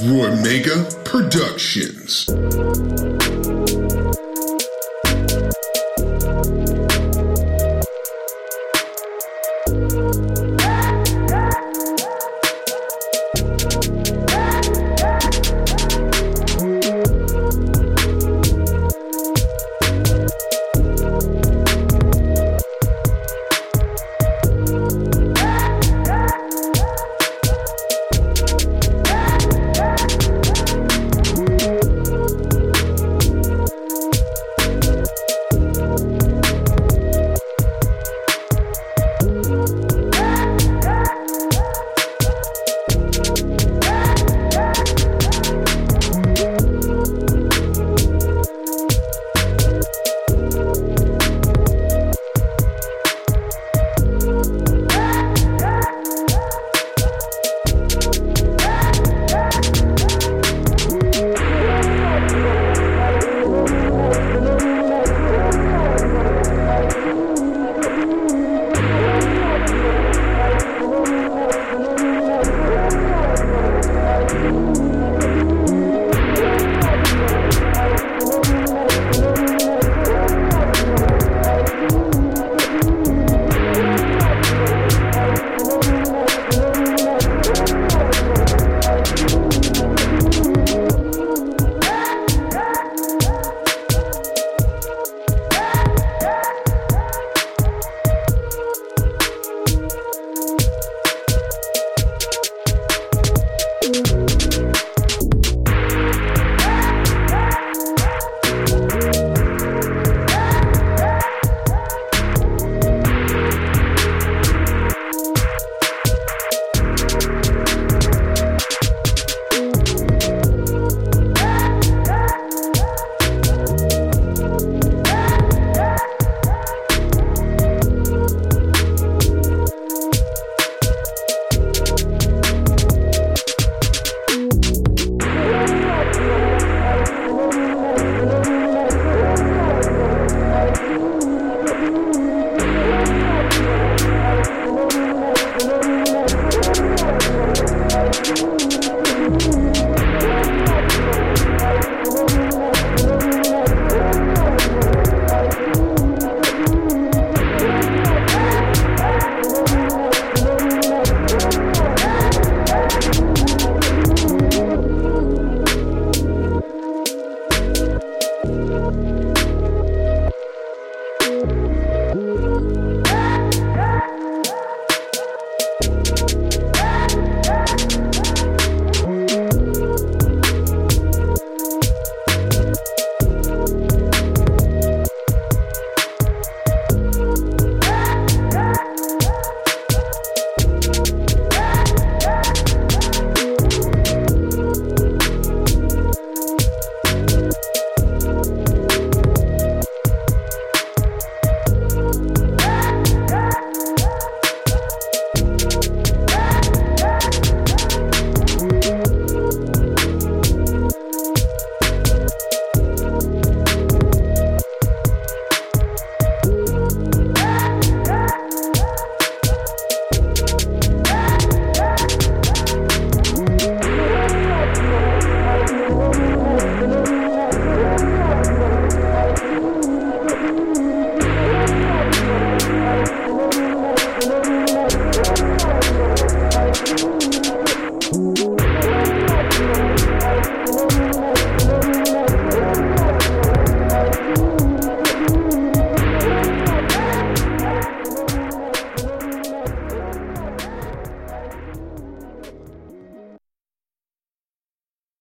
Roy Mega Productions.